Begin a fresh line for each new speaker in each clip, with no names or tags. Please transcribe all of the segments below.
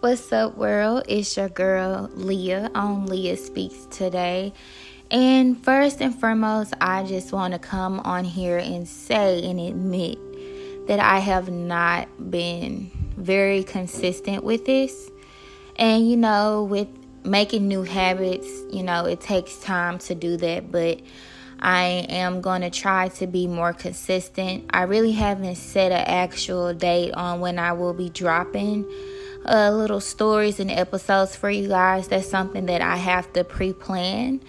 What's up, world? It's your girl Leah on Leah Speaks today. And first and foremost, I just want to come on here and say and admit that I have not been very consistent with this. And you know, with making new habits, you know, it takes time to do that, but I am going to try to be more consistent. I really haven't set an actual date on when I will be dropping uh, little stories and episodes for you guys. That's something that I have to pre plan.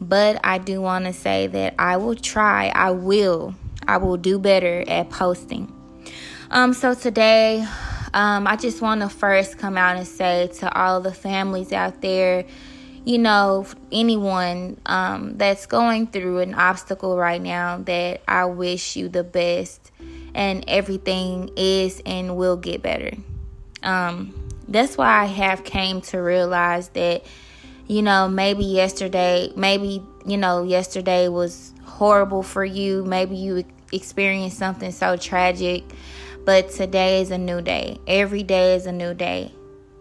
But I do want to say that I will try, I will, I will do better at posting. Um, so today, um, I just want to first come out and say to all the families out there, you know, anyone um, that's going through an obstacle right now, that I wish you the best and everything is and will get better. Um, that's why I have came to realize that, you know, maybe yesterday, maybe, you know, yesterday was horrible for you. Maybe you experienced something so tragic, but today is a new day. Every day is a new day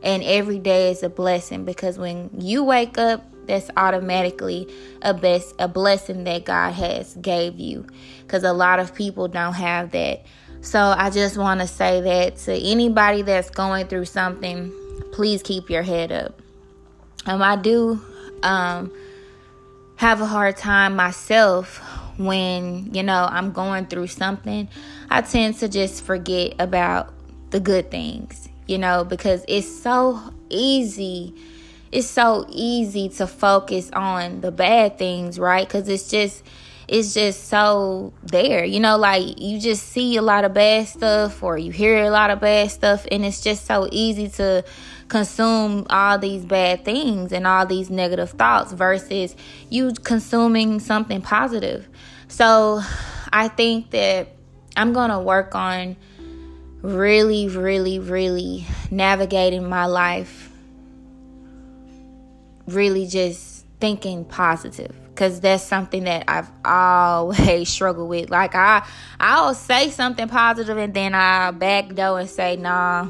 and every day is a blessing because when you wake up that's automatically a best a blessing that God has gave you cuz a lot of people don't have that. So I just want to say that to anybody that's going through something, please keep your head up. Um I do um have a hard time myself when, you know, I'm going through something. I tend to just forget about the good things you know, because it's so easy. It's so easy to focus on the bad things, right? Because it's just, it's just so there, you know, like you just see a lot of bad stuff or you hear a lot of bad stuff, and it's just so easy to consume all these bad things and all these negative thoughts versus you consuming something positive. So I think that I'm going to work on really, really, really navigating my life, really just thinking positive because that's something that I've always struggled with. Like I, I'll say something positive and then I backdoor and say, "Nah,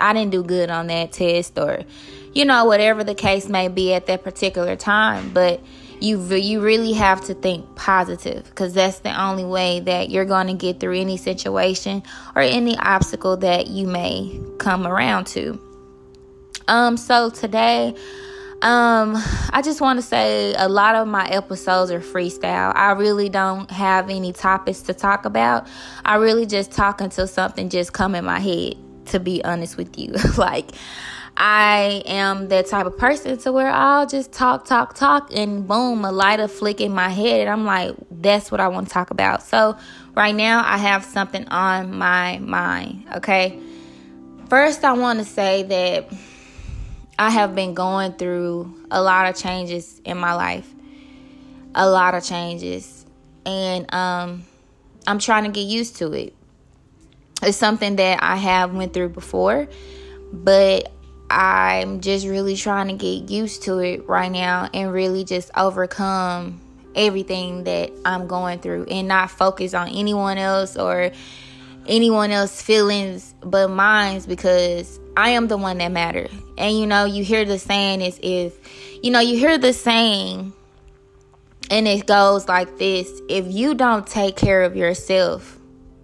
I didn't do good on that test," or you know, whatever the case may be at that particular time. But you you really have to think positive because that's the only way that you're going to get through any situation or any obstacle that you may come around to. Um so today um I just want to say a lot of my episodes are freestyle. I really don't have any topics to talk about. I really just talk until something just come in my head to be honest with you. like I am that type of person to where I'll just talk, talk, talk, and boom, a lighter flick in my head. And I'm like, that's what I want to talk about. So, right now, I have something on my mind. Okay. First, I want to say that I have been going through a lot of changes in my life, a lot of changes. And um, I'm trying to get used to it. It's something that I have went through before, but I'm just really trying to get used to it right now and really just overcome everything that I'm going through and not focus on anyone else or anyone else's feelings but mine's because I am the one that matters. And you know, you hear the saying is if you know, you hear the saying and it goes like this if you don't take care of yourself,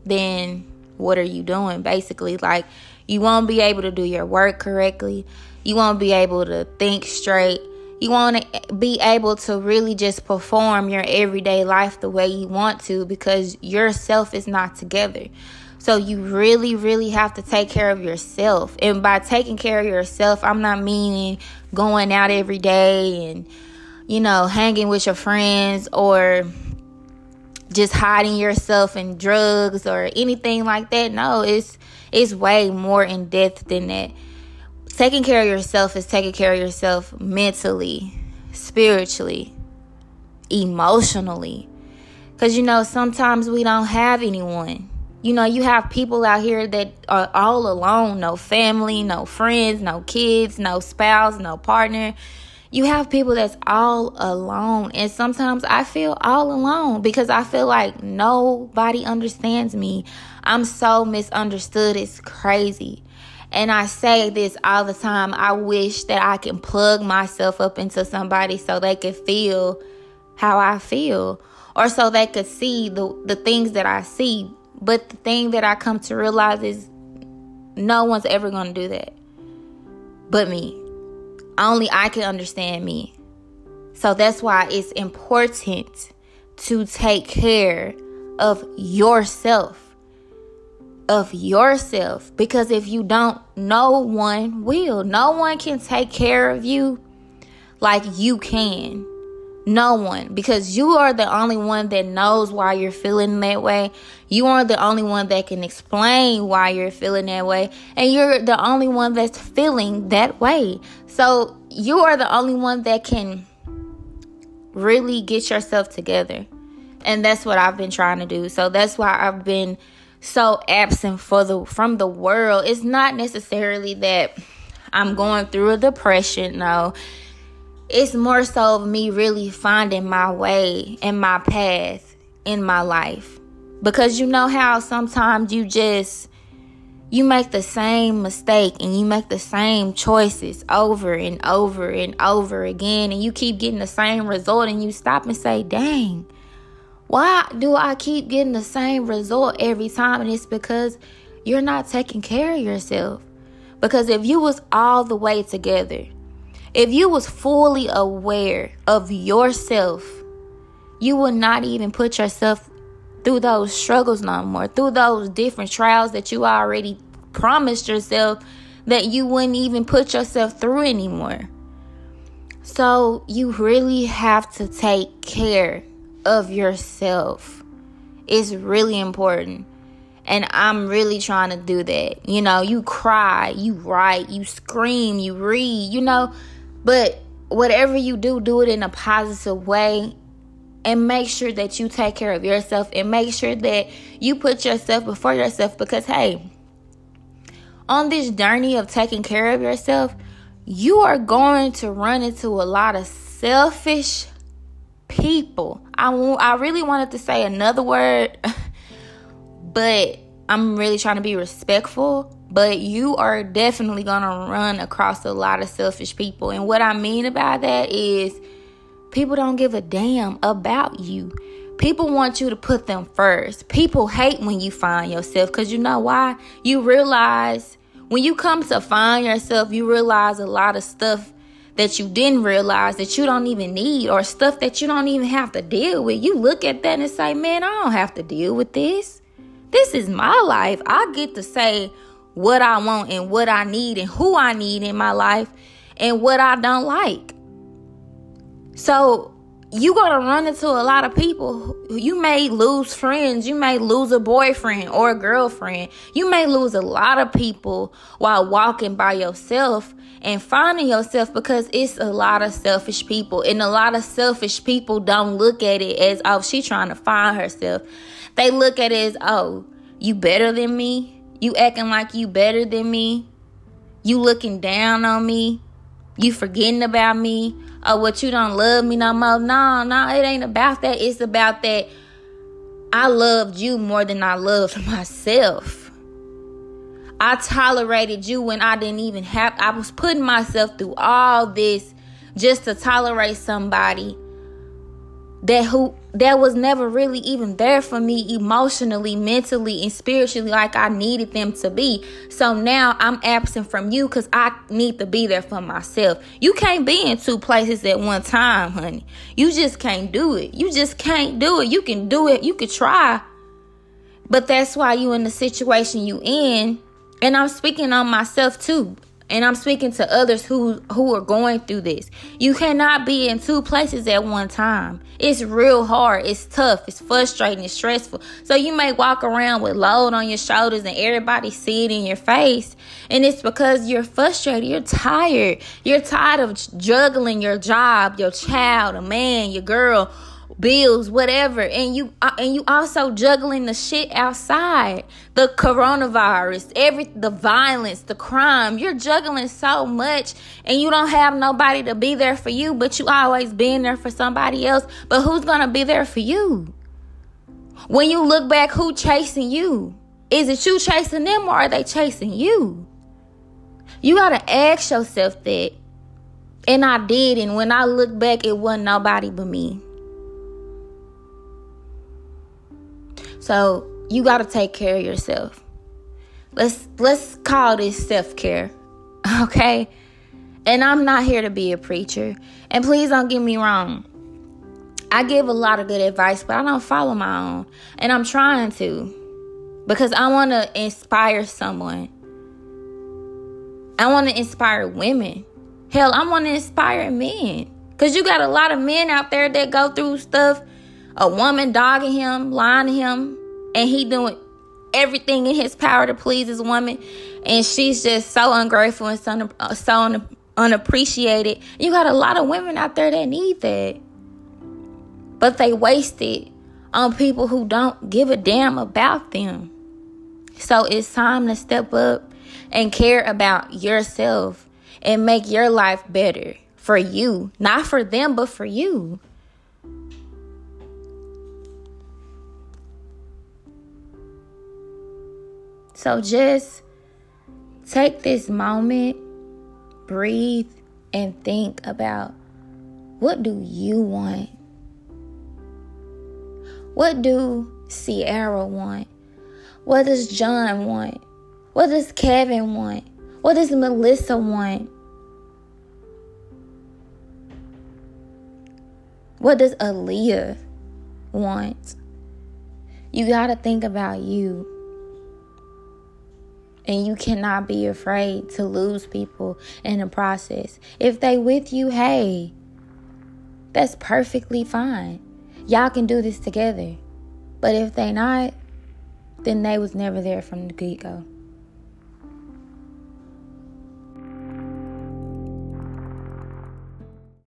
then what are you doing? Basically, like you won't be able to do your work correctly. You won't be able to think straight. You won't be able to really just perform your everyday life the way you want to because yourself is not together. So you really, really have to take care of yourself. And by taking care of yourself, I'm not meaning going out every day and, you know, hanging with your friends or just hiding yourself in drugs or anything like that. No, it's it's way more in depth than that. Taking care of yourself is taking care of yourself mentally, spiritually, emotionally. Because, you know, sometimes we don't have anyone. You know, you have people out here that are all alone no family, no friends, no kids, no spouse, no partner. You have people that's all alone. And sometimes I feel all alone because I feel like nobody understands me. I'm so misunderstood. It's crazy. And I say this all the time. I wish that I can plug myself up into somebody so they could feel how I feel or so they could see the, the things that I see. But the thing that I come to realize is no one's ever going to do that but me. Only I can understand me. So that's why it's important to take care of yourself. Of yourself. Because if you don't, no one will. No one can take care of you like you can. No one. Because you are the only one that knows why you're feeling that way. You are the only one that can explain why you're feeling that way. And you're the only one that's feeling that way. So you are the only one that can really get yourself together. And that's what I've been trying to do. So that's why I've been so absent for the from the world. It's not necessarily that I'm going through a depression. No. It's more so of me really finding my way and my path in my life. Because you know how sometimes you just you make the same mistake and you make the same choices over and over and over again and you keep getting the same result and you stop and say, "Dang, why do I keep getting the same result every time?" And it's because you're not taking care of yourself. Because if you was all the way together, if you was fully aware of yourself, you would not even put yourself through those struggles no more, through those different trials that you already promised yourself that you wouldn't even put yourself through anymore. So, you really have to take care of yourself. It's really important. And I'm really trying to do that. You know, you cry, you write, you scream, you read, you know, but whatever you do, do it in a positive way and make sure that you take care of yourself and make sure that you put yourself before yourself because hey on this journey of taking care of yourself you are going to run into a lot of selfish people. I i really wanted to say another word but i'm really trying to be respectful but you are definitely going to run across a lot of selfish people and what i mean about that is People don't give a damn about you. People want you to put them first. People hate when you find yourself because you know why? You realize when you come to find yourself, you realize a lot of stuff that you didn't realize that you don't even need or stuff that you don't even have to deal with. You look at that and say, man, I don't have to deal with this. This is my life. I get to say what I want and what I need and who I need in my life and what I don't like. So you're gonna run into a lot of people. You may lose friends. You may lose a boyfriend or a girlfriend. You may lose a lot of people while walking by yourself and finding yourself because it's a lot of selfish people. And a lot of selfish people don't look at it as, oh, she trying to find herself. They look at it as, oh, you better than me. You acting like you better than me. You looking down on me. You forgetting about me Oh, what you don't love me no more. No, no, it ain't about that. It's about that I loved you more than I loved myself. I tolerated you when I didn't even have I was putting myself through all this just to tolerate somebody that who that was never really even there for me emotionally, mentally, and spiritually like I needed them to be. So now I'm absent from you because I need to be there for myself. You can't be in two places at one time, honey. You just can't do it. You just can't do it. You can do it. You could try. But that's why you in the situation you in. And I'm speaking on myself too and I'm speaking to others who who are going through this. You cannot be in two places at one time. It's real hard. It's tough. It's frustrating. It's stressful. So you may walk around with load on your shoulders and everybody see it in your face. And it's because you're frustrated. You're tired. You're tired of juggling your job, your child, a man, your girl bills, whatever, and you uh, and you also juggling the shit outside, the coronavirus, every the violence, the crime. You're juggling so much, and you don't have nobody to be there for you, but you always being there for somebody else. But who's gonna be there for you? When you look back, who chasing you? Is it you chasing them, or are they chasing you? You got to ask yourself that. And I did. And when I look back, it wasn't nobody but me. So you got to take care of yourself. Let's let's call this self-care. Okay? And I'm not here to be a preacher. And please don't get me wrong. I give a lot of good advice, but I don't follow my own. And I'm trying to because I want to inspire someone. I want to inspire women. Hell, I want to inspire men. Because you got a lot of men out there that go through stuff. A woman dogging him, lying to him, and he doing everything in his power to please his woman. And she's just so ungrateful and so, uh, so unappreciated. You got a lot of women out there that need that. But they waste it on people who don't give a damn about them. So it's time to step up and care about yourself and make your life better for you. Not for them, but for you. So just take this moment, breathe, and think about what do you want? What do Sierra want? What does John want? What does Kevin want? What does Melissa want? What does Aaliyah want? You got to think about you. And you cannot be afraid to lose people in the process. If they with you, hey, that's perfectly fine. Y'all can do this together. But if they not, then they was never there from the get-go.